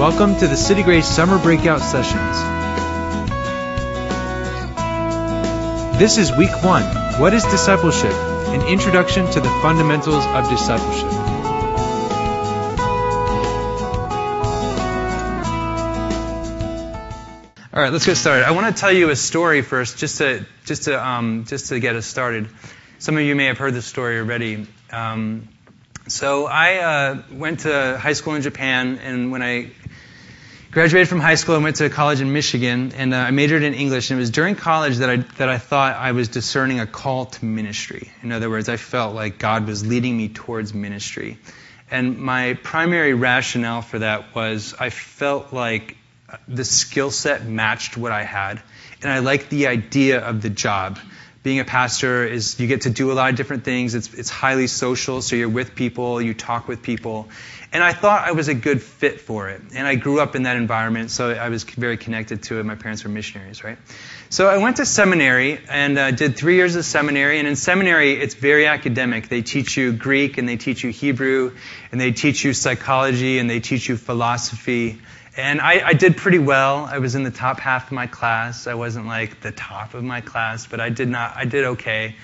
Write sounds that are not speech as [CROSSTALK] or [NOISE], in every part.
Welcome to the City Grace Summer Breakout Sessions. This is week one. What is discipleship? An introduction to the fundamentals of discipleship. All right, let's get started. I want to tell you a story first, just to just to um, just to get us started. Some of you may have heard this story already. Um, so I uh, went to high school in Japan, and when I graduated from high school, I went to college in Michigan, and uh, I majored in English. And it was during college that I that I thought I was discerning a call to ministry. In other words, I felt like God was leading me towards ministry. And my primary rationale for that was I felt like the skill set matched what I had, and I liked the idea of the job. Being a pastor is you get to do a lot of different things. It's it's highly social, so you're with people, you talk with people, and I thought I was a good fit for it. And I grew up in that environment, so I was very connected to it. My parents were missionaries, right? So I went to seminary and uh, did three years of seminary. And in seminary, it's very academic. They teach you Greek and they teach you Hebrew and they teach you psychology and they teach you philosophy. And I, I did pretty well. I was in the top half of my class. I wasn't like the top of my class, but I did not. I did okay.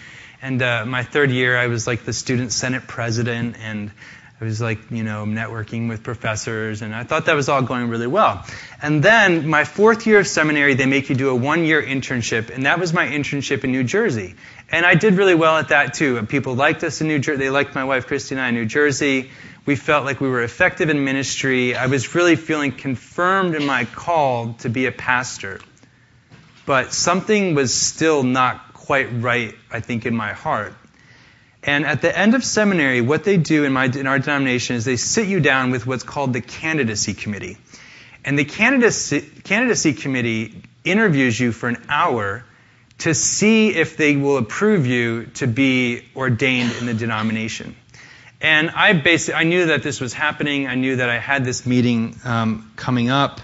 And uh, my third year, I was like the student senate president and I was like, you know, networking with professors, and I thought that was all going really well. And then my fourth year of seminary, they make you do a one year internship, and that was my internship in New Jersey. And I did really well at that too. People liked us in New Jersey. They liked my wife Christy and I in New Jersey. We felt like we were effective in ministry. I was really feeling confirmed in my call to be a pastor. But something was still not quite right, I think, in my heart. And at the end of seminary, what they do in, my, in our denomination is they sit you down with what's called the candidacy committee. And the candidacy, candidacy committee interviews you for an hour to see if they will approve you to be ordained in the denomination. And I basically, I knew that this was happening. I knew that I had this meeting um, coming up.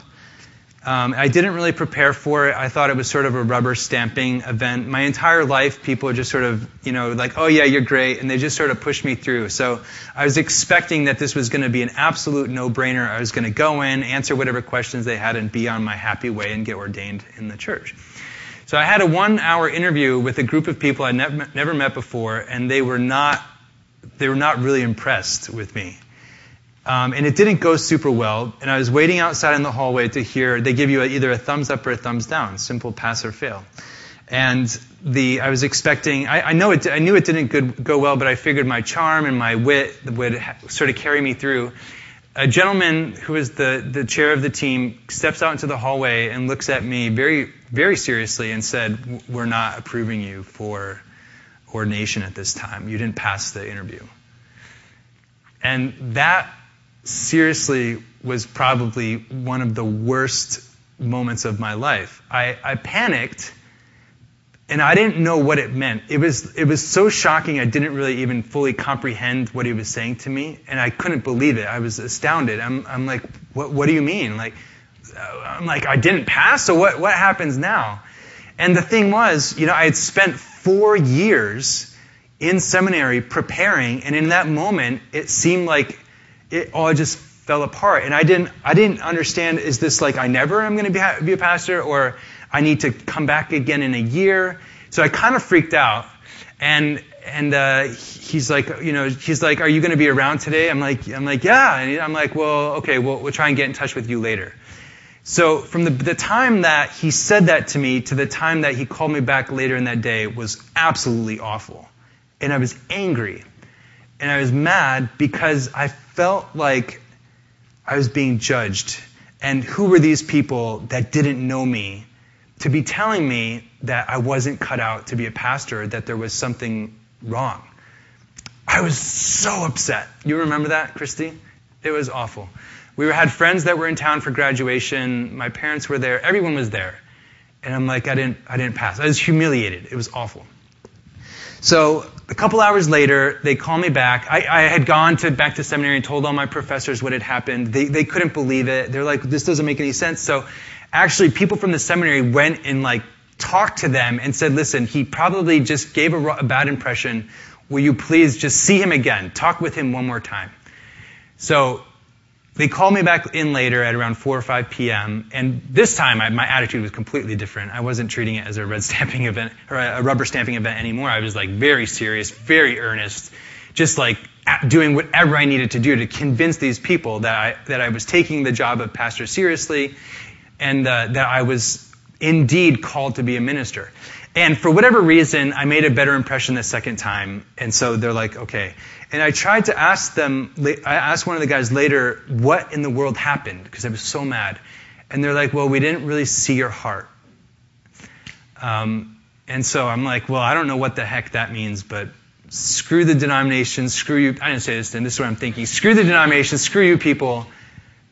Um, I didn't really prepare for it. I thought it was sort of a rubber stamping event. My entire life, people just sort of, you know, like, oh yeah, you're great, and they just sort of pushed me through. So I was expecting that this was going to be an absolute no-brainer. I was going to go in, answer whatever questions they had, and be on my happy way and get ordained in the church. So I had a one-hour interview with a group of people I never, never met before, and they were not, they were not really impressed with me. Um, and it didn't go super well. And I was waiting outside in the hallway to hear they give you a, either a thumbs up or a thumbs down, simple pass or fail. And the I was expecting I, I know it I knew it didn't good, go well, but I figured my charm and my wit would ha, sort of carry me through. A gentleman who is the the chair of the team steps out into the hallway and looks at me very very seriously and said, "We're not approving you for ordination at this time. You didn't pass the interview." And that seriously was probably one of the worst moments of my life. I, I panicked and I didn't know what it meant. It was, it was so shocking I didn't really even fully comprehend what he was saying to me and I couldn't believe it. I was astounded. I'm, I'm like, what, what do you mean? Like, uh, I'm like, I didn't pass, so what, what happens now? And the thing was, you know, I had spent four years in seminary preparing, and in that moment, it seemed like it all just fell apart. And I didn't, I didn't understand, is this like I never am going to be, be a pastor or I need to come back again in a year? So I kind of freaked out. And, and, uh, he's like, you know, he's like, are you going to be around today? I'm like, I'm like, yeah. And I'm like, well, okay, we'll, we'll try and get in touch with you later. So from the, the time that he said that to me to the time that he called me back later in that day was absolutely awful. And I was angry. And I was mad because I felt like I was being judged. And who were these people that didn't know me to be telling me that I wasn't cut out to be a pastor, that there was something wrong? I was so upset. You remember that, Christy? It was awful. We had friends that were in town for graduation. My parents were there. Everyone was there. And I'm like, I didn't, I didn't pass. I was humiliated. It was awful. So a couple hours later, they call me back. I, I, had gone to back to seminary and told all my professors what had happened. They, they couldn't believe it. They're like, this doesn't make any sense. So actually, people from the seminary went and like talked to them and said, listen, he probably just gave a, a bad impression. Will you please just see him again? Talk with him one more time. So they called me back in later at around 4 or 5 p.m. And this time, I, my attitude was completely different. I wasn't treating it as a red [LAUGHS] stamping event or a rubber stamping event anymore. I was like very serious, very earnest, just like doing whatever I needed to do to convince these people that I that I was taking the job of pastor seriously, and uh, that I was indeed called to be a minister. And for whatever reason, I made a better impression the second time. And so they're like, okay. And I tried to ask them, I asked one of the guys later, what in the world happened? Because I was so mad. And they're like, well, we didn't really see your heart. Um, and so I'm like, well, I don't know what the heck that means, but screw the denomination, screw you. I didn't say this then, this is what I'm thinking. Screw the denomination, screw you people.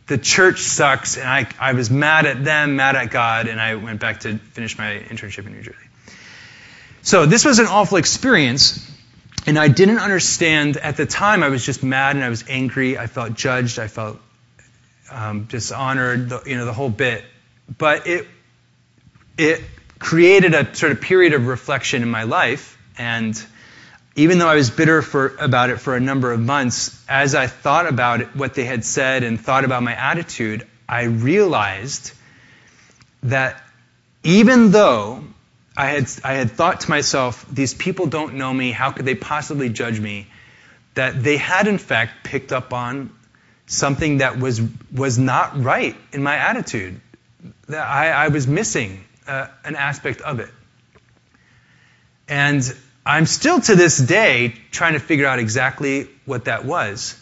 The church sucks. And I, I was mad at them, mad at God, and I went back to finish my internship in New Jersey. So this was an awful experience, and I didn't understand at the time. I was just mad and I was angry. I felt judged. I felt um, dishonored. The, you know the whole bit. But it it created a sort of period of reflection in my life, and even though I was bitter for, about it for a number of months, as I thought about it, what they had said and thought about my attitude, I realized that even though I had, I had thought to myself, these people don't know me. How could they possibly judge me? That they had, in fact, picked up on something that was, was not right in my attitude. That I, I was missing uh, an aspect of it. And I'm still to this day trying to figure out exactly what that was.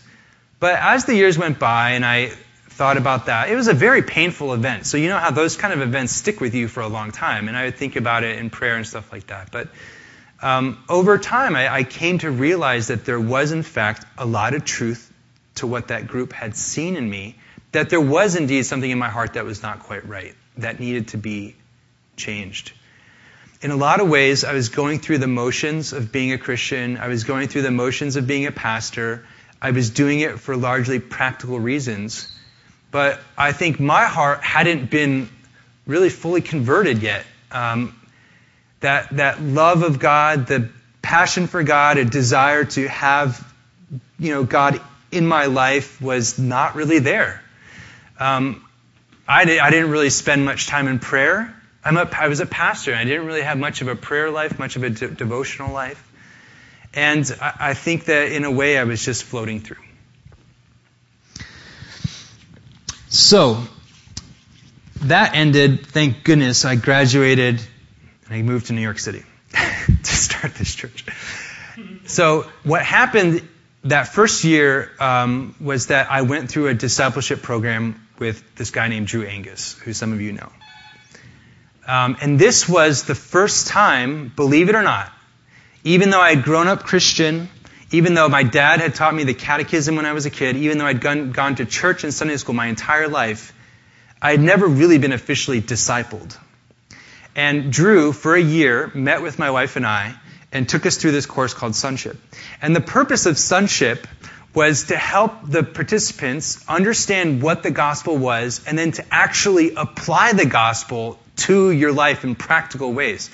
But as the years went by and I thought about that. It was a very painful event. So you know how those kind of events stick with you for a long time. And I would think about it in prayer and stuff like that. But um, over time, I, I came to realize that there was, in fact, a lot of truth to what that group had seen in me. That there was indeed something in my heart that was not quite right, that needed to be changed. In a lot of ways, I was going through the motions of being a Christian. I was going through the motions of being a pastor. I was doing it for largely practical reasons. But I think my heart hadn't been really fully converted yet. Um, that, that love of God, the passion for God, a desire to have, you know, God in my life was not really there. Um, I, did, I didn't really spend much time in prayer. I'm a, I was a pastor, and I didn't really have much of a prayer life, much of a de- devotional life. And I, I think that in a way I was just floating through. So, that ended. Thank goodness I graduated and I moved to New York City [LAUGHS] to start this church. So, what happened that first year um, was that I went through a discipleship program with this guy named Drew Angus, who some of you know. Um, and this was the first time, believe it or not, even though I had grown up Christian, even though my dad had taught me the catechism when I was a kid, even though I'd gone, gone to church and Sunday school my entire life, I had never really been officially discipled. And Drew, for a year, met with my wife and I and took us through this course called Sonship. And the purpose of Sonship was to help the participants understand what the gospel was and then to actually apply the gospel to your life in practical ways.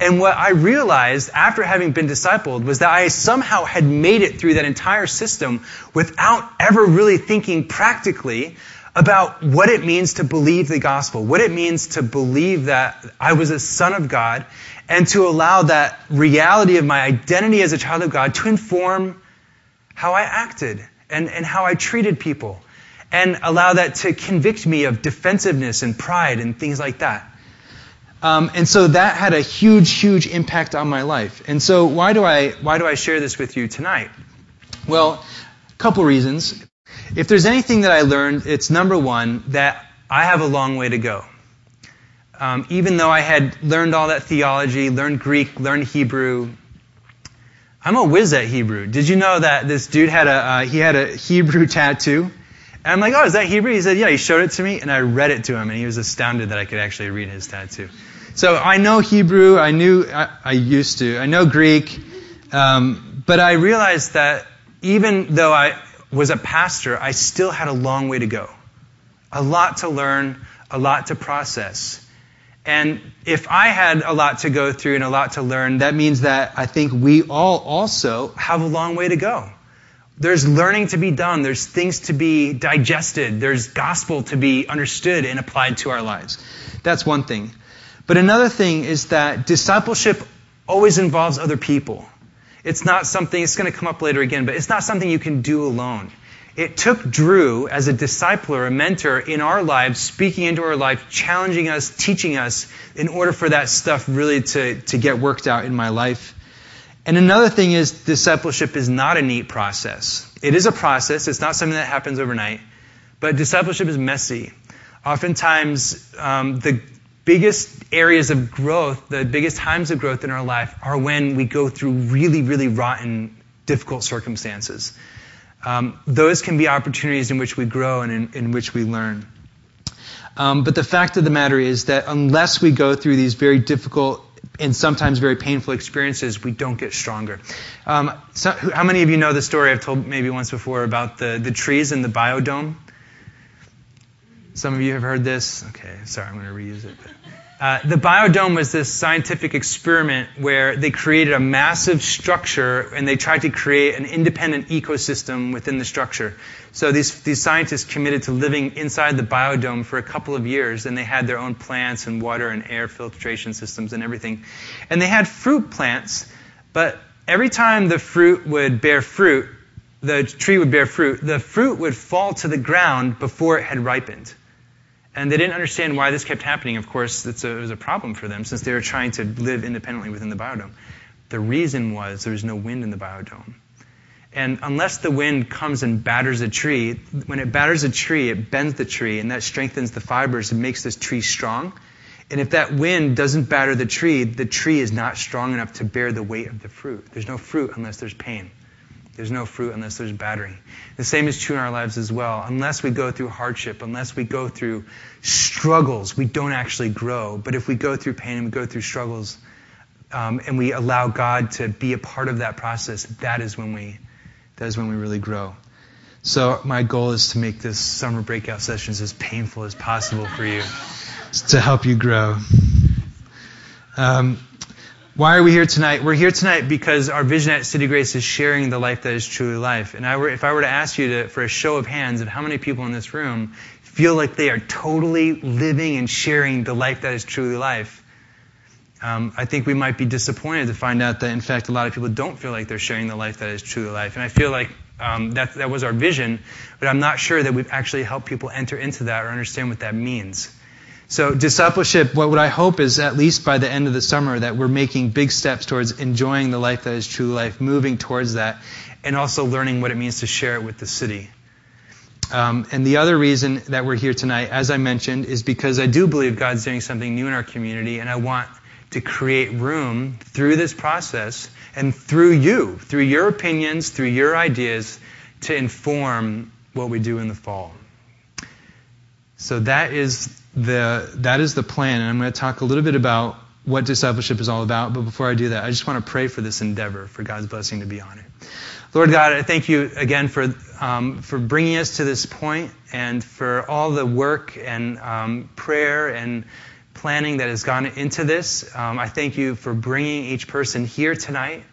And what I realized after having been discipled was that I somehow had made it through that entire system without ever really thinking practically about what it means to believe the gospel, what it means to believe that I was a son of God, and to allow that reality of my identity as a child of God to inform how I acted and, and how I treated people, and allow that to convict me of defensiveness and pride and things like that. Um, and so that had a huge, huge impact on my life. And so why do I why do I share this with you tonight? Well, a couple reasons. If there's anything that I learned, it's number one that I have a long way to go. Um, even though I had learned all that theology, learned Greek, learned Hebrew, I'm a whiz at Hebrew. Did you know that this dude had a uh, he had a Hebrew [LAUGHS] tattoo? And I'm like, oh, is that Hebrew? He said, yeah. He showed it to me, and I read it to him, and he was astounded that I could actually read his tattoo. So I know Hebrew. I knew, I, I used to. I know Greek. Um, but I realized that even though I was a pastor, I still had a long way to go. A lot to learn, a lot to process. And if I had a lot to go through and a lot to learn, that means that I think we all also have a long way to go. There's learning to be done. There's things to be digested. There's gospel to be understood and applied to our lives. That's one thing. But another thing is that discipleship always involves other people. It's not something, it's going to come up later again, but it's not something you can do alone. It took Drew as a discipler, a mentor in our lives, speaking into our life, challenging us, teaching us, in order for that stuff really to, to get worked out in my life. And another thing is discipleship is not a neat process. It is a process. It's not something that happens overnight. But discipleship is messy. Oftentimes, um, the biggest areas of growth, the biggest times of growth in our life are when we go through really, really rotten, difficult circumstances. Um, those can be opportunities in which we grow and in, in which we learn. Um, but the fact of the matter is that unless we go through these very difficult and sometimes very painful experiences, we don't get stronger. Um, so how many of you know the story I've told maybe once before about the, the trees in the biodome? Some of you have heard this. Okay, sorry, I'm going to reuse it. But. Uh, the biodome was this scientific experiment where they created a massive structure and they tried to create an independent ecosystem within the structure. So these, these scientists committed to living inside the biodome for a couple of years and they had their own plants and water and air filtration systems and everything. And they had fruit plants, but every time the fruit would bear fruit, the tree would bear fruit, the fruit would fall to the ground before it had ripened. And they didn't understand why this kept happening. Of course, a, it was a problem for them since they were trying to live independently within the biodome. The reason was there was no wind in the biodome. And unless the wind comes and batters a tree, when it batters a tree, it bends the tree, and that strengthens the fibers and makes this tree strong. And if that wind doesn't batter the tree, the tree is not strong enough to bear the weight of the fruit. There's no fruit unless there's pain. There's no fruit unless there's battering. The same is true in our lives as well. Unless we go through hardship, unless we go through struggles, we don't actually grow. But if we go through pain and we go through struggles, um, and we allow God to be a part of that process, that is when we, that is when we really grow. So my goal is to make this summer breakout sessions as painful as possible for you, to help you grow. Um, why are we here tonight? We're here tonight because our vision at City Grace is sharing the life that is truly life. And I were, if I were to ask you to, for a show of hands of how many people in this room feel like they are totally living and sharing the life that is truly life, um, I think we might be disappointed to find out that, in fact, a lot of people don't feel like they're sharing the life that is truly life. And I feel like um, that, that was our vision, but I'm not sure that we've actually helped people enter into that or understand what that means. So discipleship, what I hope is at least by the end of the summer that we're making big steps towards enjoying the life that is true life, moving towards that, and also learning what it means to share it with the city. Um, and the other reason that we're here tonight, as I mentioned, is because I do believe God's doing something new in our community, and I want to create room through this process and through you, through your opinions, through your ideas, to inform what we do in the fall. So that is the, that is the plan, and I'm going to talk a little bit about what discipleship is all about. But before I do that, I just want to pray for this endeavor, for God's blessing to be on it. Lord God, I thank you again for um, for bringing us to this point and for all the work and um, prayer and planning that has gone into this. Um, I thank you for bringing each person here tonight.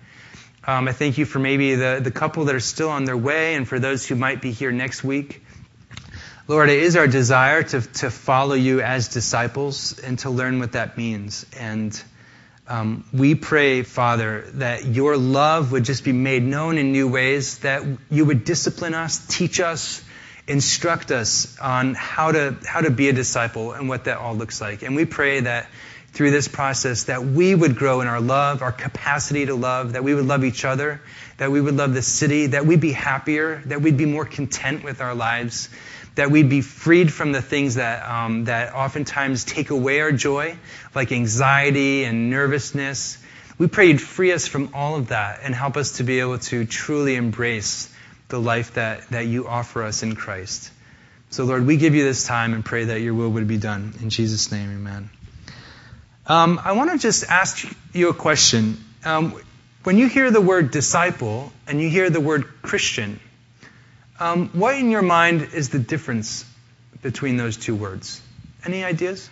Um, I thank you for maybe the, the couple that are still on their way and for those who might be here next week. Lord, it is our desire to, to follow you as disciples and to learn what that means. And um, we pray, Father, that your love would just be made known in new ways, that you would discipline us, teach us, instruct us on how to, how to be a disciple and what that all looks like. And we pray that through this process that we would grow in our love, our capacity to love, that we would love each other, that we would love the city, that we'd be happier, that we'd be more content with our lives, that we'd be freed from the things that, um, that oftentimes take away our joy, like anxiety and nervousness. We pray you'd free us from all of that and help us to be able to truly embrace the life that, that you offer us in Christ. So, Lord, we give you this time and pray that your will would be done. In Jesus' name, amen. Um, I want to just ask you a question. Um, when you hear the word disciple and you hear the word Christian, um, what in your mind is the difference between those two words? Any ideas?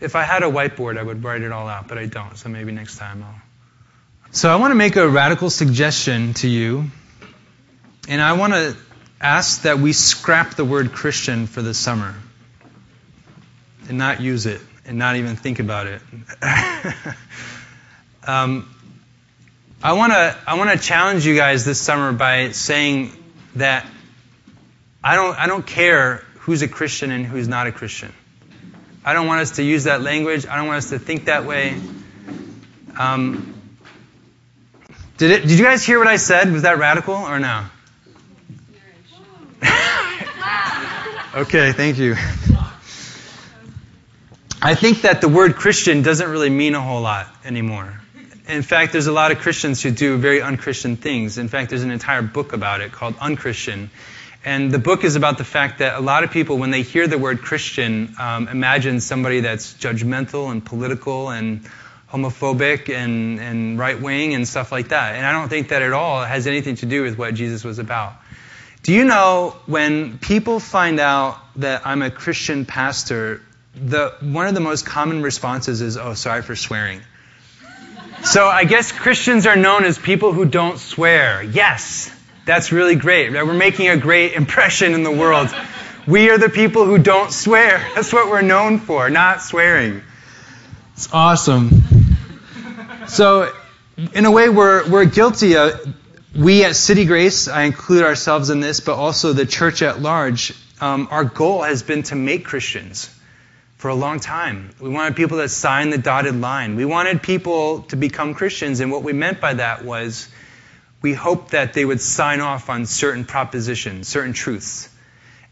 If I had a whiteboard, I would write it all out, but I don't, so maybe next time I'll. So I want to make a radical suggestion to you, And I want to ask that we scrap the word Christian for the summer and not use it and not even think about it. [LAUGHS] um, I want to I want to challenge you guys this summer by saying that I don't I don't care who's a Christian and who's not a Christian. I don't want us to use that language. I don't want us to think that way. Um, did it? Did you guys hear what I said? Was that radical or no? [LAUGHS] okay, thank you. I think that the word Christian doesn't really mean a whole lot anymore. In fact, there's a lot of Christians who do very unchristian things. In fact, there's an entire book about it called Unchristian. And the book is about the fact that a lot of people, when they hear the word Christian, um, imagine somebody that's judgmental and political and homophobic and, and right wing and stuff like that. And I don't think that at all has anything to do with what Jesus was about. Do you know when people find out that I'm a Christian pastor, the, one of the most common responses is, oh, sorry for swearing. So I guess Christians are known as people who don't swear. Yes, that's really great. We're making a great [LAUGHS] impression in the world. We are the people who don't swear. That's what we're known for, not swearing. It's awesome. So, in a way, we're, we're guilty of, we at City Grace, I include ourselves in this, but also the church at large, um, our goal has been to make Christians for a long time. We wanted people that signed the dotted line. We wanted people to become Christians, and what we meant by that was we hoped that they would sign off on certain propositions, certain truths.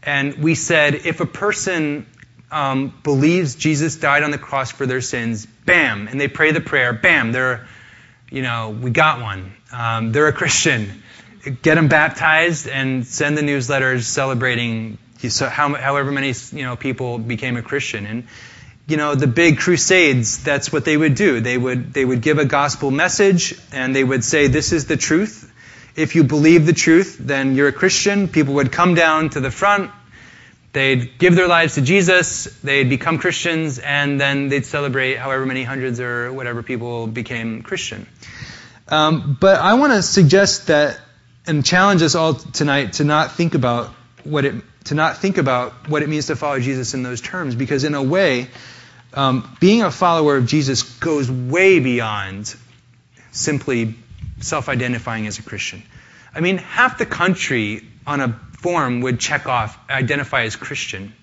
And we said if a person um, believes Jesus died on the cross for their sins, bam, and they pray the prayer, bam, they're, you know, we got one. Um, they're a Christian. Get them baptized and send the newsletters celebrating so how, however many you know people became a Christian. And you know the big crusades, that's what they would do. They would they would give a gospel message and they would say this is the truth. If you believe the truth, then you're a Christian. People would come down to the front. They'd give their lives to Jesus. They'd become Christians, and then they'd celebrate however many hundreds or whatever people became Christian. Um, but I want to suggest that and challenge us all tonight to not think about what it to not think about what it means to follow Jesus in those terms, because in a way, um, being a follower of Jesus goes way beyond simply self-identifying as a Christian. I mean, half the country on a form would check off identify as Christian.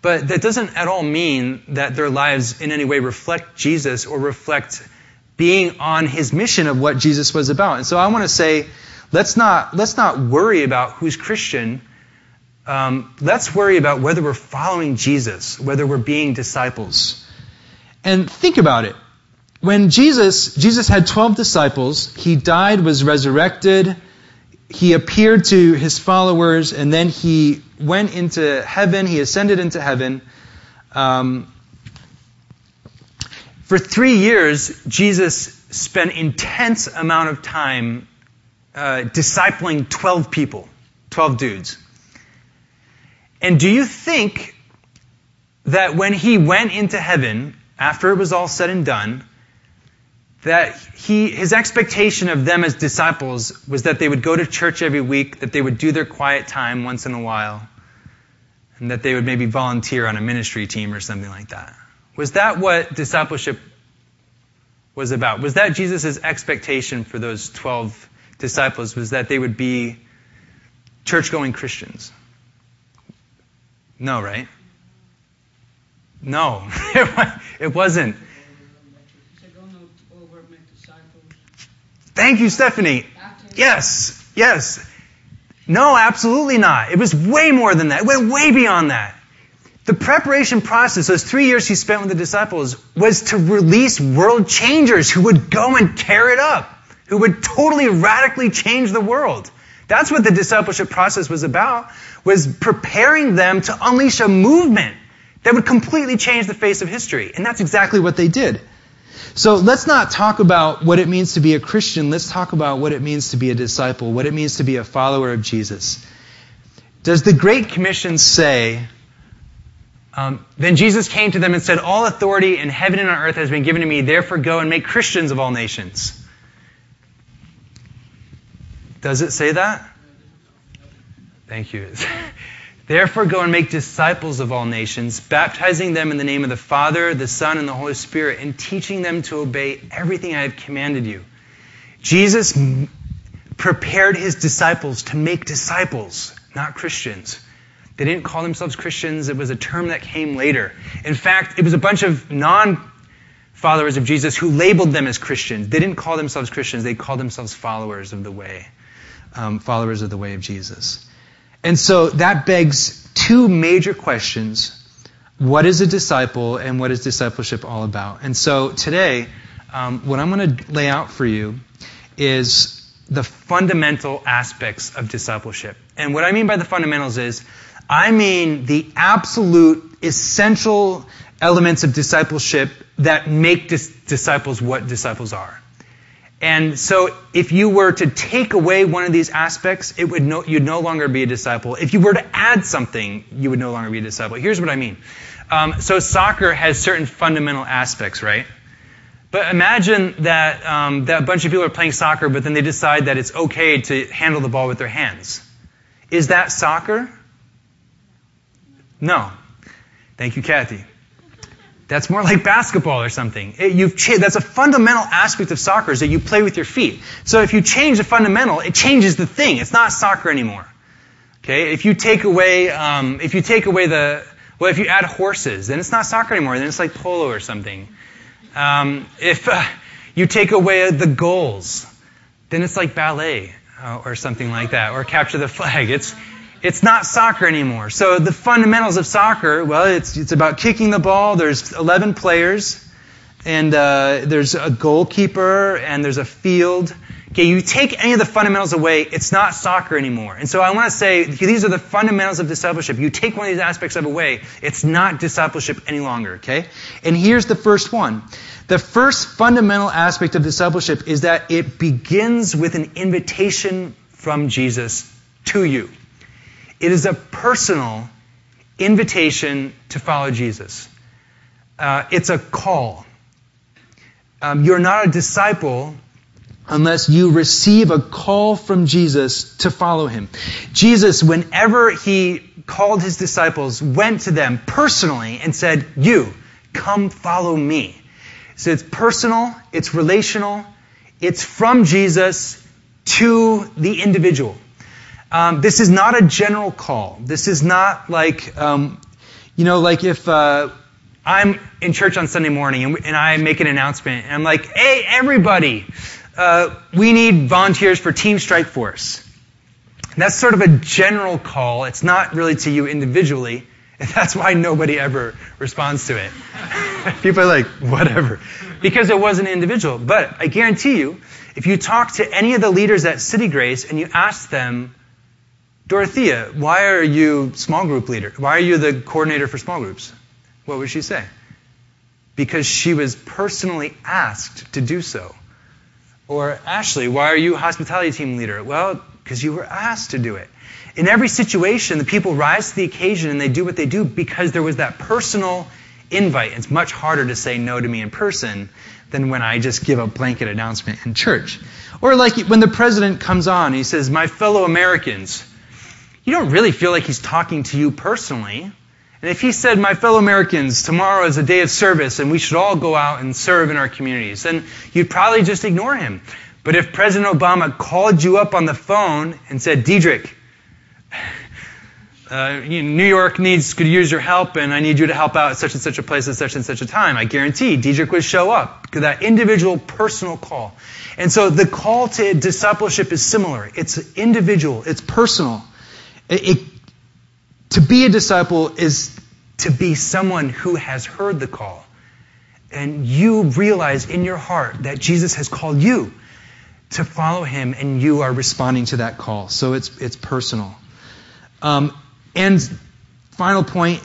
But that doesn't at all mean that their lives in any way reflect Jesus or reflect being on his mission of what Jesus was about. And so I want to say, let's not, let's not worry about who's Christian um, let's worry about whether we're following Jesus, whether we're being disciples. And think about it. When Jesus, Jesus had 12 disciples, he died, was resurrected, he appeared to his followers, and then he went into heaven, he ascended into heaven. Um, for three years, Jesus spent intense amount of time uh, discipling 12 people, 12 dudes. And do you think that when he went into heaven, after it was all said and done, that he, his expectation of them as disciples was that they would go to church every week, that they would do their quiet time once in a while, and that they would maybe volunteer on a ministry team or something like that. Was that what discipleship was about? Was that Jesus' expectation for those 12 disciples? Was that they would be church going Christians? No, right? No, [LAUGHS] it wasn't. Thank you, Stephanie. Yes, yes. No, absolutely not. It was way more than that. It went way beyond that. The preparation process, those three years he spent with the disciples, was to release world changers who would go and tear it up, who would totally radically change the world. That's what the discipleship process was about, was preparing them to unleash a movement that would completely change the face of history. And that's exactly what they did. So let's not talk about what it means to be a Christian. Let's talk about what it means to be a disciple, what it means to be a follower of Jesus. Does the Great Commission say, um, then Jesus came to them and said, All authority in heaven and on earth has been given to me, therefore go and make Christians of all nations. Does it say that? Thank you. [LAUGHS] Therefore, go and make disciples of all nations, baptizing them in the name of the Father, the Son, and the Holy Spirit, and teaching them to obey everything I have commanded you. Jesus prepared his disciples to make disciples, not Christians. They didn't call themselves Christians, it was a term that came later. In fact, it was a bunch of non followers of Jesus who labeled them as Christians. They didn't call themselves Christians, they called themselves followers of the way, um, followers of the way of Jesus. And so that begs two major questions. What is a disciple and what is discipleship all about? And so today, um, what I'm going to lay out for you is the fundamental aspects of discipleship. And what I mean by the fundamentals is, I mean the absolute essential elements of discipleship that make dis- disciples what disciples are. And so if you were to take away one of these aspects, it would no, you'd no longer be a disciple. If you were to add something, you would no longer be a disciple. Here's what I mean. Um, so soccer has certain fundamental aspects, right? But imagine that, um, that a bunch of people are playing soccer, but then they decide that it's okay to handle the ball with their hands. Is that soccer? No. Thank you, Kathy. That's more like basketball or something. It, you've cha- that's a fundamental aspect of soccer is that you play with your feet. So if you change the fundamental, it changes the thing. It's not soccer anymore. Okay. If you take away, um, if you take away the, well, if you add horses, then it's not soccer anymore. Then it's like polo or something. Um, if uh, you take away the goals, then it's like ballet uh, or something like that, or capture the flag. It's it's not soccer anymore. So the fundamentals of soccer, well, it's, it's about kicking the ball. There's 11 players, and uh, there's a goalkeeper, and there's a field. Okay, you take any of the fundamentals away, it's not soccer anymore. And so I want to say these are the fundamentals of discipleship. You take one of these aspects of away, it's not discipleship any longer. Okay, and here's the first one. The first fundamental aspect of discipleship is that it begins with an invitation from Jesus to you. It is a personal invitation to follow Jesus. Uh, it's a call. Um, you're not a disciple unless you receive a call from Jesus to follow him. Jesus, whenever he called his disciples, went to them personally and said, You, come follow me. So it's personal, it's relational, it's from Jesus to the individual. Um, this is not a general call. This is not like, um, you know, like if uh, I'm in church on Sunday morning and, and, I make an announcement and I'm like, hey, everybody, uh, we need volunteers for Team Strike Force. That's sort of a general call. It's not really to you individually. And [LAUGHS] that's why nobody ever responds to it. [LAUGHS] People are like, whatever. Because it was an individual. But I guarantee you, if you talk to any of the leaders at City Grace and you ask them, Dorothea, why are you small group leader? Why are you the coordinator for small groups? What would she say? Because she was personally asked to do so. Or, Ashley, why are you hospitality team leader? Well, because you were asked to do it. In every situation, the people rise to the occasion and they do what they do because there was that personal invite. It's much harder to say no to me in person than when I just give a blanket announcement in church. Or like when the president comes on, he says, My fellow Americans, you don't really feel like he's talking to you personally. And if he said, My fellow Americans, tomorrow is a day of service and we should all go out and serve in our communities, then you'd probably just ignore him. But if President Obama called you up on the phone and said, Diedrich, uh, New York needs could use your help, and I need you to help out at such and such a place at such and such a time. I guarantee Diedrich would show up that individual personal call. And so the call to discipleship is similar. It's individual. It's personal. It, it, to be a disciple is to be someone who has heard the call. And you realize in your heart that Jesus has called you to follow him, and you are responding to that call. So it's, it's personal. Um, and final point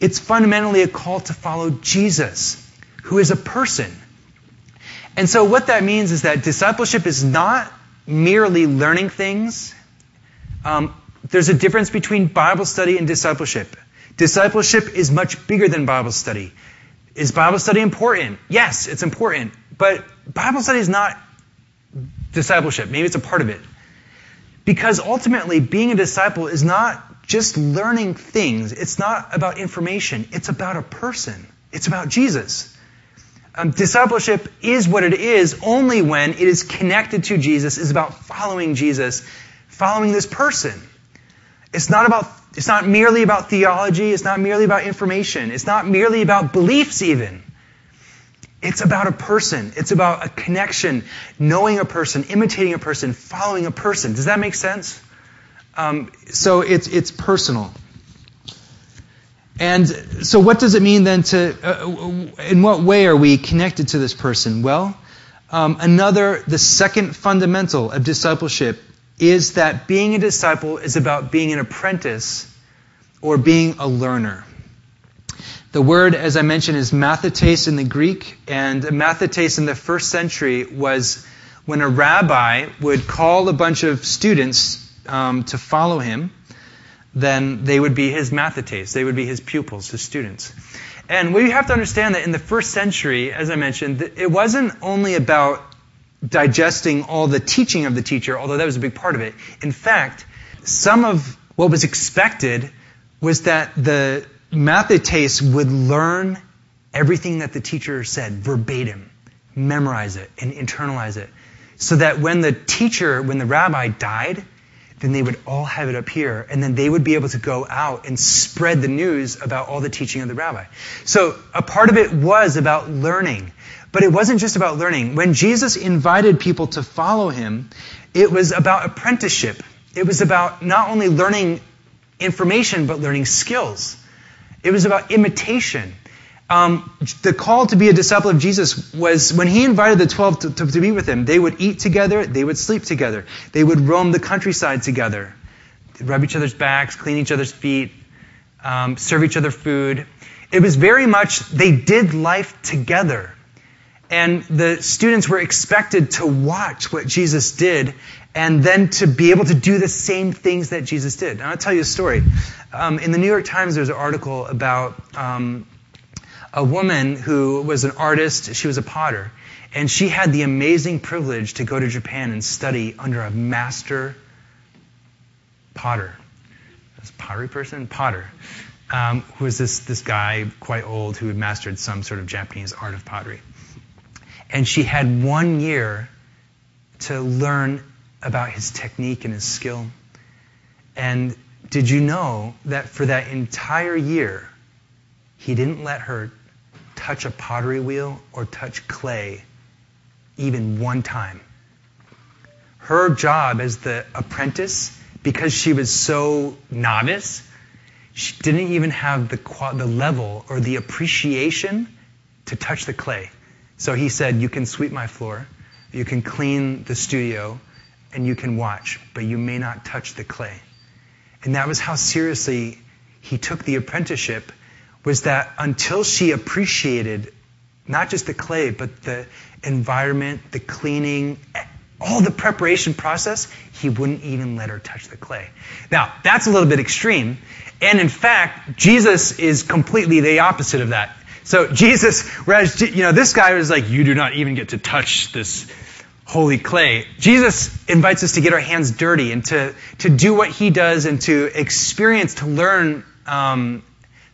it's fundamentally a call to follow Jesus, who is a person. And so what that means is that discipleship is not merely learning things. Um, there's a difference between Bible study and discipleship. Discipleship is much bigger than Bible study. Is Bible study important? Yes, it's important. But Bible study is not discipleship. Maybe it's a part of it. Because ultimately, being a disciple is not just learning things. It's not about information. It's about a person. It's about Jesus. Um, discipleship is what it is only when it is connected to Jesus, is about following Jesus, following this person. It's not about it's not merely about theology, it's not merely about information, it's not merely about beliefs even. It's about a person. It's about a connection, knowing a person, imitating a person, following a person. Does that make sense? Um, so it's it's personal. And so, what does it mean then to? Uh, in what way are we connected to this person? Well, um, another, the second fundamental of discipleship is that being a disciple is about being an apprentice or being a learner. The word, as I mentioned, is mathetes in the Greek, and mathetes in the first century was when a rabbi would call a bunch of students um, to follow him, then they would be his mathetes, they would be his pupils, his students. And we have to understand that in the first century, as I mentioned, it wasn't only about digesting all the teaching of the teacher, although that was a big part of it. In fact, some of what was expected was that the mathetes would learn everything that the teacher said verbatim, memorize it, and internalize it. So that when the teacher, when the rabbi died, then they would all have it up here, and then they would be able to go out and spread the news about all the teaching of the rabbi. So a part of it was about learning. But it wasn't just about learning. When Jesus invited people to follow him, it was about apprenticeship. It was about not only learning information, but learning skills. It was about imitation. Um, the call to be a disciple of Jesus was when he invited the 12 to, to, to, be with him, they would eat together, they would sleep together, they would roam the countryside together, rub each other's backs, clean each other's feet, um, serve each other food. It was very much, they did life together. And the students were expected to watch what Jesus did and then to be able to do the same things that Jesus did. And I'll tell you a story. Um, in the New York Times, there's an article about um, a woman who was an artist. She was a potter. And she had the amazing privilege to go to Japan and study under a master potter. This pottery person? Potter. Um, who was this, this guy, quite old, who had mastered some sort of Japanese art of pottery. And she had one year to learn about his technique and his skill. And did you know that for that entire year, he didn't let her touch a pottery wheel or touch clay even one time? Her job as the apprentice, because she was so novice, she didn't even have the, the level or the appreciation to touch the clay. So he said, You can sweep my floor, you can clean the studio, and you can watch, but you may not touch the clay. And that was how seriously he took the apprenticeship, was that until she appreciated not just the clay, but the environment, the cleaning, all the preparation process, he wouldn't even let her touch the clay. Now, that's a little bit extreme. And in fact, Jesus is completely the opposite of that. So Jesus, whereas, you know, this guy was like, you do not even get to touch this holy clay. Jesus invites us to get our hands dirty and to, to do what he does and to experience, to learn um,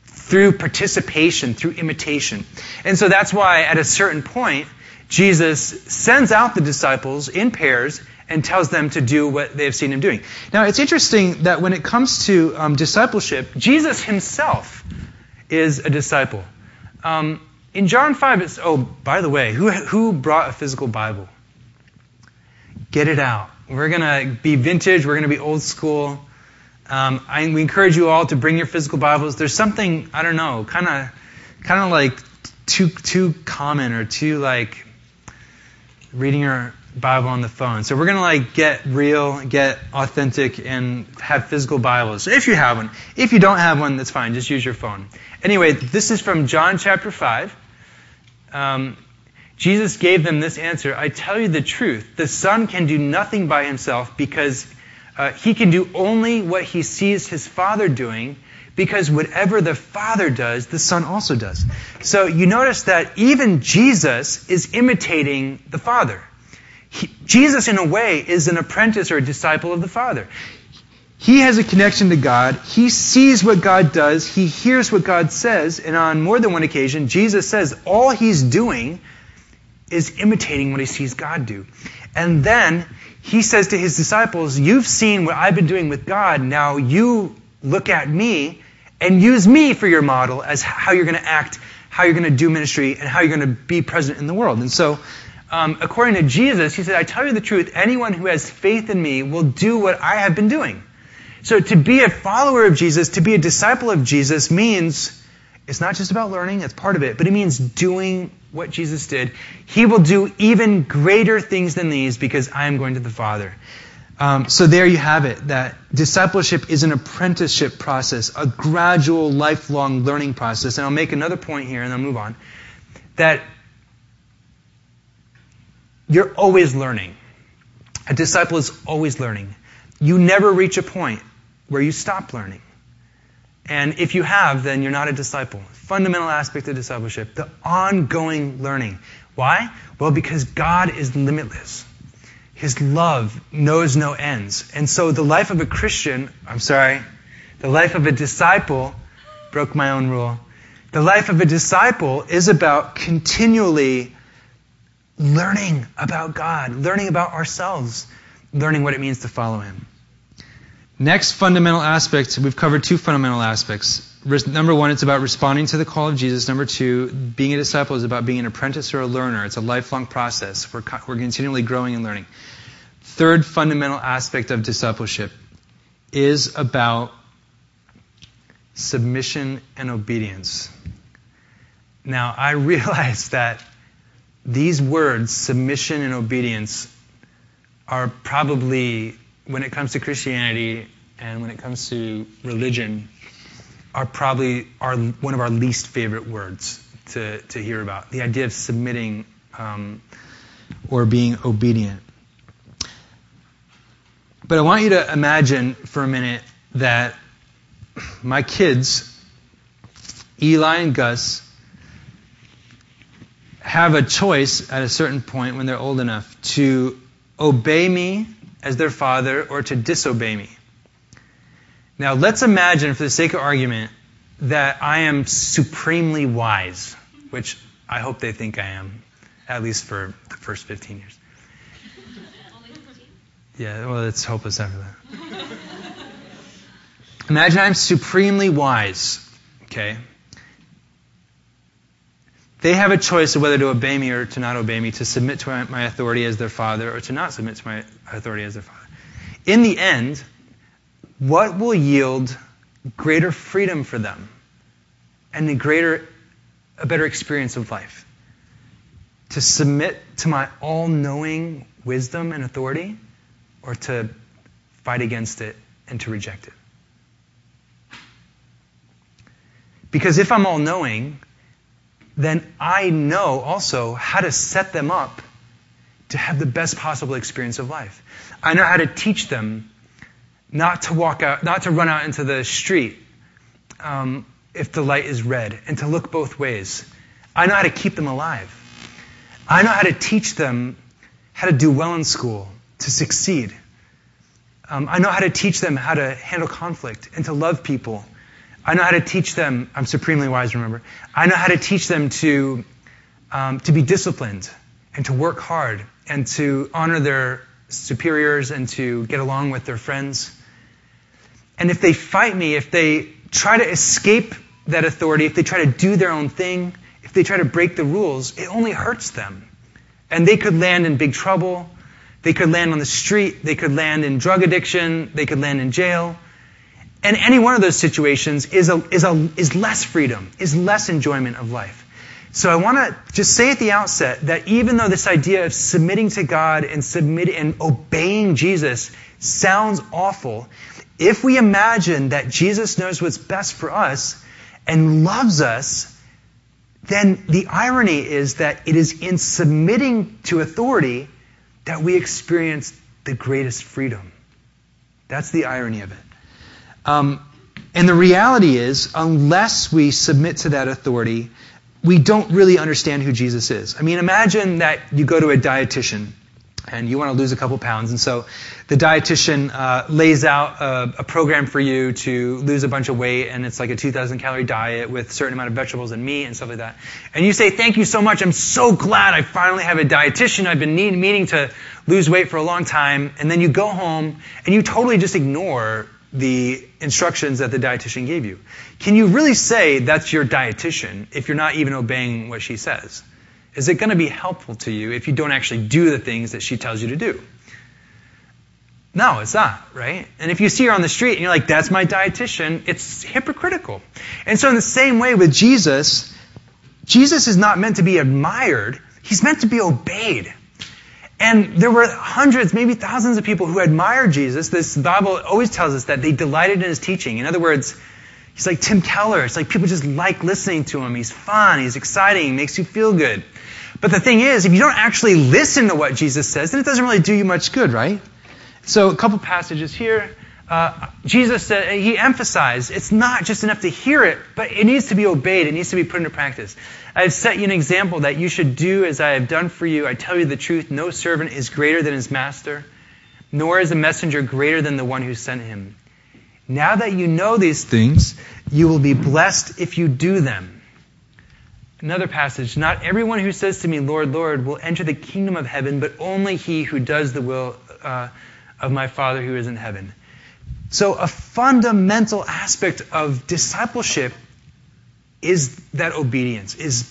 through participation, through imitation. And so that's why at a certain point, Jesus sends out the disciples in pairs and tells them to do what they've seen him doing. Now, it's interesting that when it comes to um, discipleship, Jesus himself is a disciple. Um, in John 5, it's, oh, by the way, who, who brought a physical Bible? Get it out. We're going to be vintage, we're going to be old school. Um, I, we encourage you all to bring your physical Bibles. There's something, I don't know, kind of kind of like too, too common or too like reading your Bible on the phone. So we're going to like get real, get authentic, and have physical Bibles. If you have one. If you don't have one, that's fine. Just use your phone. Anyway, this is from John chapter 5. Um, Jesus gave them this answer I tell you the truth. The Son can do nothing by himself because uh, he can do only what he sees his Father doing, because whatever the Father does, the Son also does. So you notice that even Jesus is imitating the Father. He, Jesus, in a way, is an apprentice or a disciple of the Father. He has a connection to God. He sees what God does. He hears what God says. And on more than one occasion, Jesus says all he's doing is imitating what he sees God do. And then he says to his disciples, You've seen what I've been doing with God. Now you look at me and use me for your model as how you're going to act, how you're going to do ministry, and how you're going to be present in the world. And so, um, according to Jesus, he said, I tell you the truth, anyone who has faith in me will do what I have been doing. So to be a follower of Jesus, to be a disciple of Jesus means it's not just about learning, that's part of it, but it means doing what Jesus did. He will do even greater things than these because I am going to the Father. Um, so there you have it, that discipleship is an apprenticeship process, a gradual, lifelong learning process. And I'll make another point here and then move on. That you're always learning. A disciple is always learning. You never reach a point where you stop learning. And if you have, then you're not a disciple. Fundamental aspect of discipleship, the ongoing learning. Why? Well, because God is limitless. His love knows no ends. And so the life of a Christian, I'm sorry, the life of a disciple, broke my own rule. The life of a disciple is about continually learning about God, learning about ourselves, learning what it means to follow Him. Next fundamental aspect, we've covered two fundamental aspects. Number one, it's about responding to the call of Jesus. Number two, being a disciple is about being an apprentice or a learner. It's a lifelong process. We're, we're continually growing and learning. Third fundamental aspect of discipleship is about submission and obedience. Now, I [LAUGHS] realize that these words, submission and obedience, are probably when it comes to Christianity and when it comes to religion, are probably our, one of our least favorite words to, to hear about. The idea of submitting um, or being obedient. But I want you to imagine for a minute that my kids, Eli and Gus, have a choice at a certain point when they're old enough to obey me as their father or to disobey me. Now, let's imagine, for the sake of argument, that I am supremely wise, which I hope they think I am, at least for the first 15 years. Yeah, well, it's hopeless after that. Imagine I'm supremely wise, okay? They have a choice of whether to obey me or to not obey me, to submit to my authority as their father or to not submit to my authority as their father. In the end, what will yield greater freedom for them and a greater, a better experience of life? To submit to my all knowing wisdom and authority or to fight against it and to reject it? Because if I'm all knowing, then I know also how to set them up to have the best possible experience of life. I know how to teach them not to walk out, not to run out into the street um, if the light is red, and to look both ways. I know how to keep them alive. I know how to teach them how to do well in school, to succeed. Um, I know how to teach them how to handle conflict and to love people I know how to teach them, I'm supremely wise, remember. I know how to teach them to, um, to be disciplined and to work hard and to honor their superiors and to get along with their friends. And if they fight me, if they try to escape that authority, if they try to do their own thing, if they try to break the rules, it only hurts them. And they could land in big trouble. They could land on the street. They could land in drug addiction. They could land in jail. And any one of those situations is, a, is, a, is less freedom, is less enjoyment of life. So I want to just say at the outset that even though this idea of submitting to God and submitting and obeying Jesus sounds awful, if we imagine that Jesus knows what's best for us and loves us, then the irony is that it is in submitting to authority that we experience the greatest freedom. That's the irony of it. Um, and the reality is, unless we submit to that authority, we don't really understand who Jesus is. I mean, imagine that you go to a dietitian and you want to lose a couple pounds. And so the dietitian uh, lays out a, a, program for you to lose a bunch of weight, and it's like a 2,000 calorie diet with a certain amount of vegetables and meat and stuff like that. And you say, "Thank you so much. I'm so glad I finally have a dietitian. I've been need, meaning to lose weight for a long time." And then you go home and you totally just ignore the instructions that the dietitian gave you. Can you really say that's your dietitian if you're not even obeying what she says? Is it going to be helpful to you if you don't actually do the things that she tells you to do? No, it's not, right? And if you see her on the street and you're like, that's my dietitian, it's hypocritical. And so, in the same way with Jesus, Jesus is not meant to be admired, he's meant to be obeyed. And there were hundreds, maybe thousands of people who admired Jesus. This Bible always tells us that they delighted in his teaching. In other words, he's like Tim Keller. It's like people just like listening to him. He's fun, he's exciting, makes you feel good. But the thing is, if you don't actually listen to what Jesus says, then it doesn't really do you much good, right? So, a couple passages here. Uh, Jesus said, he emphasized it's not just enough to hear it, but it needs to be obeyed. It needs to be put into practice. I have set you an example that you should do as I have done for you. I tell you the truth no servant is greater than his master, nor is a messenger greater than the one who sent him. Now that you know these things, you will be blessed if you do them. Another passage, not everyone who says to me, Lord, Lord, will enter the kingdom of heaven, but only he who does the will uh, of my Father who is in heaven. So, a fundamental aspect of discipleship is that obedience, is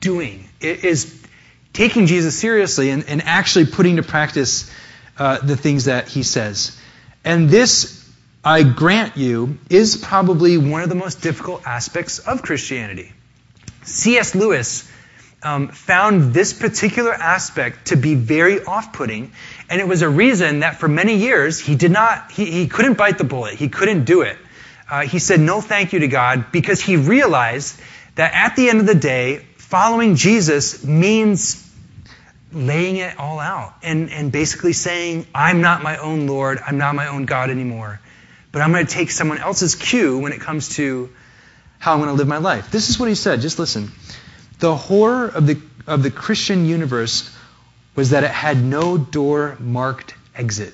doing, is taking Jesus seriously and, and actually putting to practice uh, the things that he says. And this, I grant you, is probably one of the most difficult aspects of Christianity. C.S. Lewis um, found this particular aspect to be very off-putting, and it was a reason that for many years he did not, he, he couldn't bite the bullet, he couldn't do it. Uh, he said no thank you to God because he realized that at the end of the day, following Jesus means laying it all out and, and basically saying, I'm not my own Lord, I'm not my own God anymore, but I'm going to take someone else's cue when it comes to how I'm going to live my life. This is what he said. Just listen. The horror of the, of the Christian universe was that it had no door marked exit.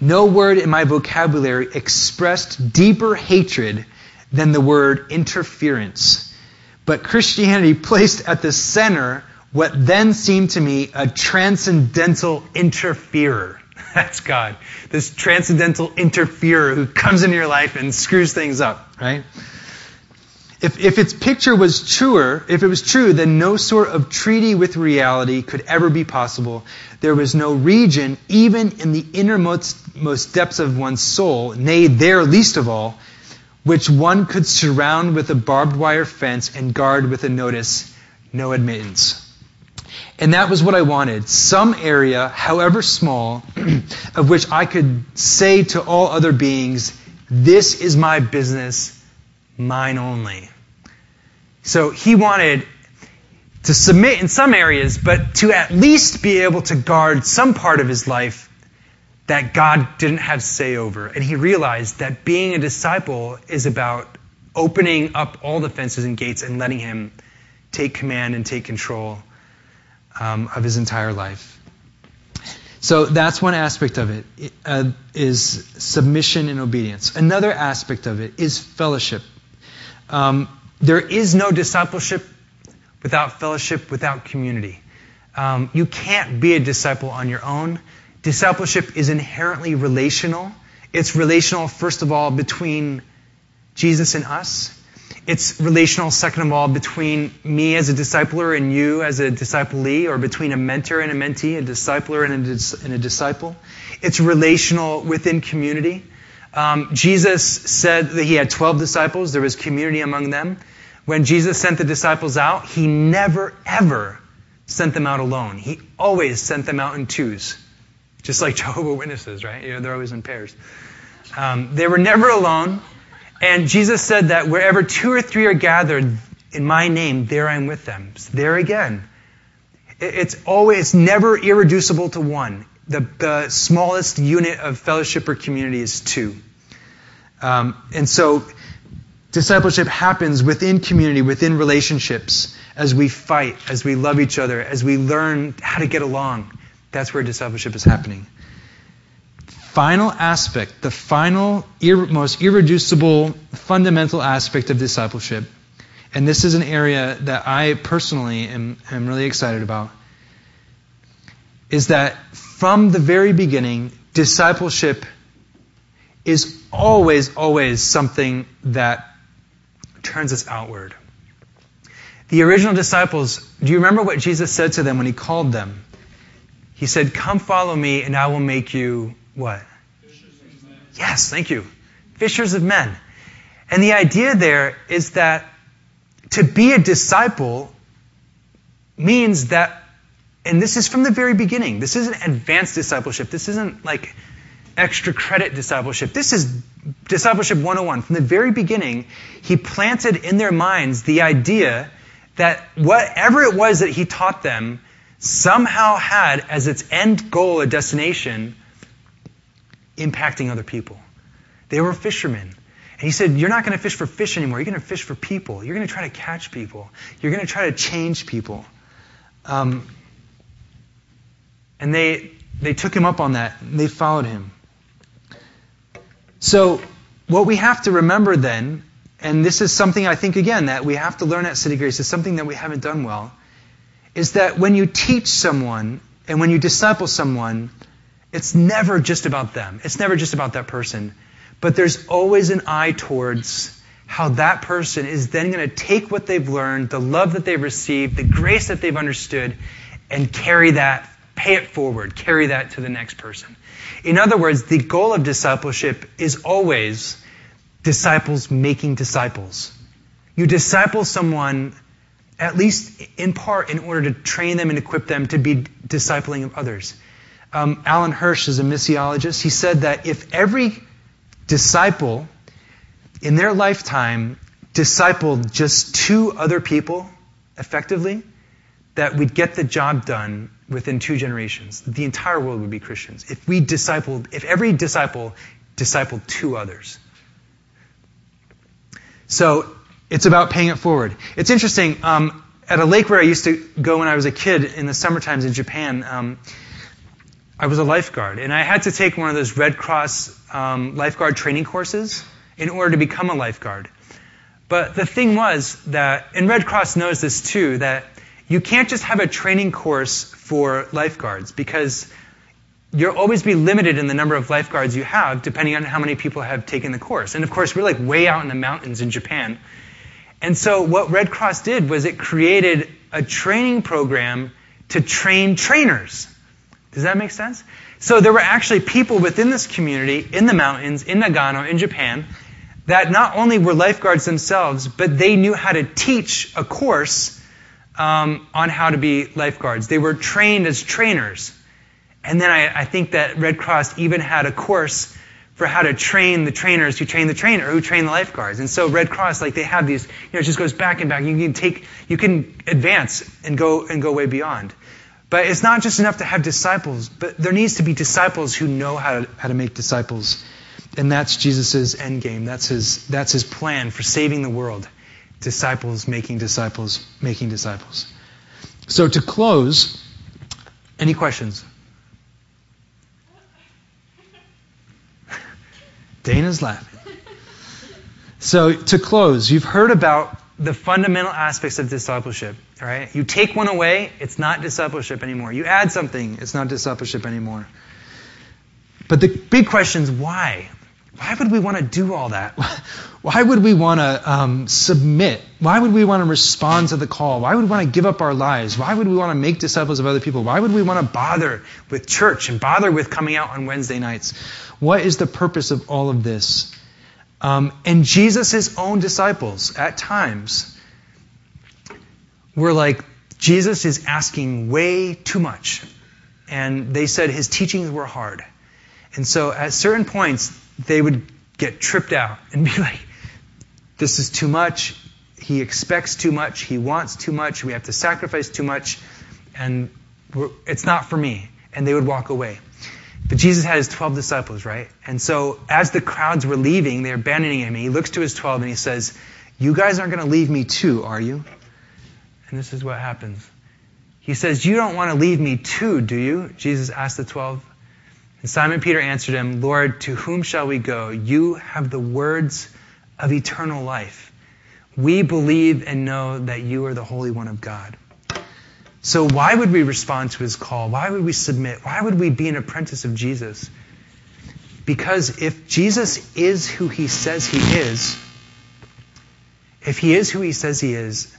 No word in my vocabulary expressed deeper hatred than the word interference. But Christianity placed at the center what then seemed to me a transcendental interferer. [LAUGHS] That's God. This transcendental interferer who comes into your life and screws things up, right? If, if its picture was truer, if it was true, then no sort of treaty with reality could ever be possible. There was no region, even in the innermost most depths of one's soul, nay, there least of all, which one could surround with a barbed wire fence and guard with a notice, no admittance. And that was what I wanted. Some area, however small, [CLEARS THROAT] of which I could say to all other beings, this is my business, mine only. So he wanted to submit in some areas, but to at least be able to guard some part of his life that God didn't have say over. And he realized that being a disciple is about opening up all the fences and gates and letting him take command and take control um, of his entire life. So that's one aspect of it uh, is submission and obedience. Another aspect of it is fellowship. Um, there is no discipleship without fellowship, without community. Um, you can't be a disciple on your own. Discipleship is inherently relational. It's relational, first of all, between Jesus and us. It's relational, second of all, between me as a discipler and you as a disciplee, or between a mentor and a mentee, a discipler and a, dis- and a disciple. It's relational within community. Um, Jesus said that he had 12 disciples. There was community among them. When Jesus sent the disciples out, he never, ever sent them out alone. He always sent them out in twos, just like [LAUGHS] Jehovah Witnesses, right? You know, they're always in pairs. Um, they were never alone. And Jesus said that wherever two or three are gathered in my name, there I am with them. So there again. It's always, it's never irreducible to one. The, the smallest unit of fellowship or community is two. Um, and so discipleship happens within community, within relationships, as we fight, as we love each other, as we learn how to get along. That's where discipleship is happening. Final aspect, the final, ir- most irreducible, fundamental aspect of discipleship, and this is an area that I personally am, am really excited about, is that from the very beginning, discipleship is always, always something that turns us outward. The original disciples, do you remember what Jesus said to them when he called them? He said, Come follow me, and I will make you what? Yes, thank you. Fishers of men. And the idea there is that to be a disciple means that, and this is from the very beginning, this isn't advanced discipleship. This isn't like extra credit discipleship. This is discipleship 101. From the very beginning, he planted in their minds the idea that whatever it was that he taught them somehow had as its end goal, a destination, impacting other people. They were fishermen. And he said, You're not going to fish for fish anymore. You're going to fish for people. You're going to try to catch people. You're going to try to change people. Um, and they, they took him up on that, and they followed him. So, what we have to remember then, and this is something I think, again, that we have to learn at City Grace, is something that we haven't done well, is that when you teach someone and when you disciple someone, it's never just about them. It's never just about that person. But there's always an eye towards how that person is then going to take what they've learned, the love that they've received, the grace that they've understood, and carry that, pay it forward, carry that to the next person. In other words, the goal of discipleship is always disciples making disciples. You disciple someone, at least in part, in order to train them and equip them to be discipling of others. Um, Alan Hirsch is a missiologist. He said that if every disciple in their lifetime discipled just two other people effectively, that we'd get the job done within two generations. The entire world would be Christians. If we discipled, if every disciple discipled two others. So it's about paying it forward. It's interesting. Um, at a lake where I used to go when I was a kid in the summer times in Japan, um, I was a lifeguard, and I had to take one of those Red Cross um, lifeguard training courses in order to become a lifeguard. But the thing was that, and Red Cross knows this too, that you can't just have a training course for lifeguards because you'll always be limited in the number of lifeguards you have depending on how many people have taken the course. And of course, we're like way out in the mountains in Japan. And so what Red Cross did was it created a training program to train trainers. Does that make sense? So there were actually people within this community in the mountains, in Nagano, in Japan, that not only were lifeguards themselves, but they knew how to teach a course um, on how to be lifeguards. They were trained as trainers. And then I, I think that Red Cross even had a course for how to train the trainers who train the trainer, who train the lifeguards. And so Red Cross, like they have these, you know, it just goes back and back. You can take, you can advance and go and go way beyond. But it's not just enough to have disciples, but there needs to be disciples who know how to, how to make disciples. And that's Jesus' end game. That's his, that's his plan for saving the world. Disciples making disciples, making disciples. So to close, any questions? [LAUGHS] Dana's laughing. So to close, you've heard about the fundamental aspects of discipleship. Right? You take one away, it's not discipleship anymore. You add something, it's not discipleship anymore. But the big question is why? Why would we want to do all that? Why would we want to um, submit? Why would we want to respond to the call? Why would we want to give up our lives? Why would we want to make disciples of other people? Why would we want to bother with church and bother with coming out on Wednesday nights? What is the purpose of all of this? Um, and Jesus' own disciples, at times, were like, Jesus is asking way too much. And they said his teachings were hard. And so at certain points, they would get tripped out and be [LAUGHS] like, this is too much. He expects too much. He wants too much. We have to sacrifice too much. And it's not for me. And they would walk away. But Jesus had his 12 disciples, right? And so as the crowds were leaving, they're abandoning him. he looks to his 12 and he says, You guys aren't going to leave me too, are you? And this is what happens. He says, You don't want to leave me too, do you? Jesus asked the twelve. And Simon Peter answered him, Lord, to whom shall we go? You have the words of eternal life. We believe and know that you are the Holy One of God. So, why would we respond to his call? Why would we submit? Why would we be an apprentice of Jesus? Because if Jesus is who he says he is, if he is who he says he is,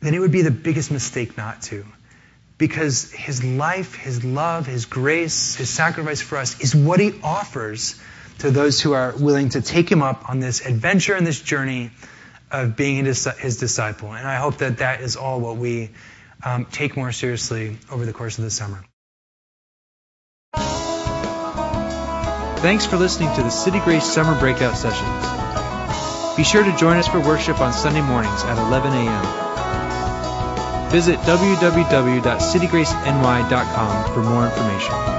then it would be the biggest mistake not to. Because his life, his love, his grace, his sacrifice for us is what he offers to those who are willing to take him up on this adventure and this journey of being his disciple. And I hope that that is all what we um, take more seriously over the course of the summer. Thanks for listening to the City Grace Summer Breakout Sessions. Be sure to join us for worship on Sunday mornings at 11 a.m. Visit www.citygraceny.com for more information.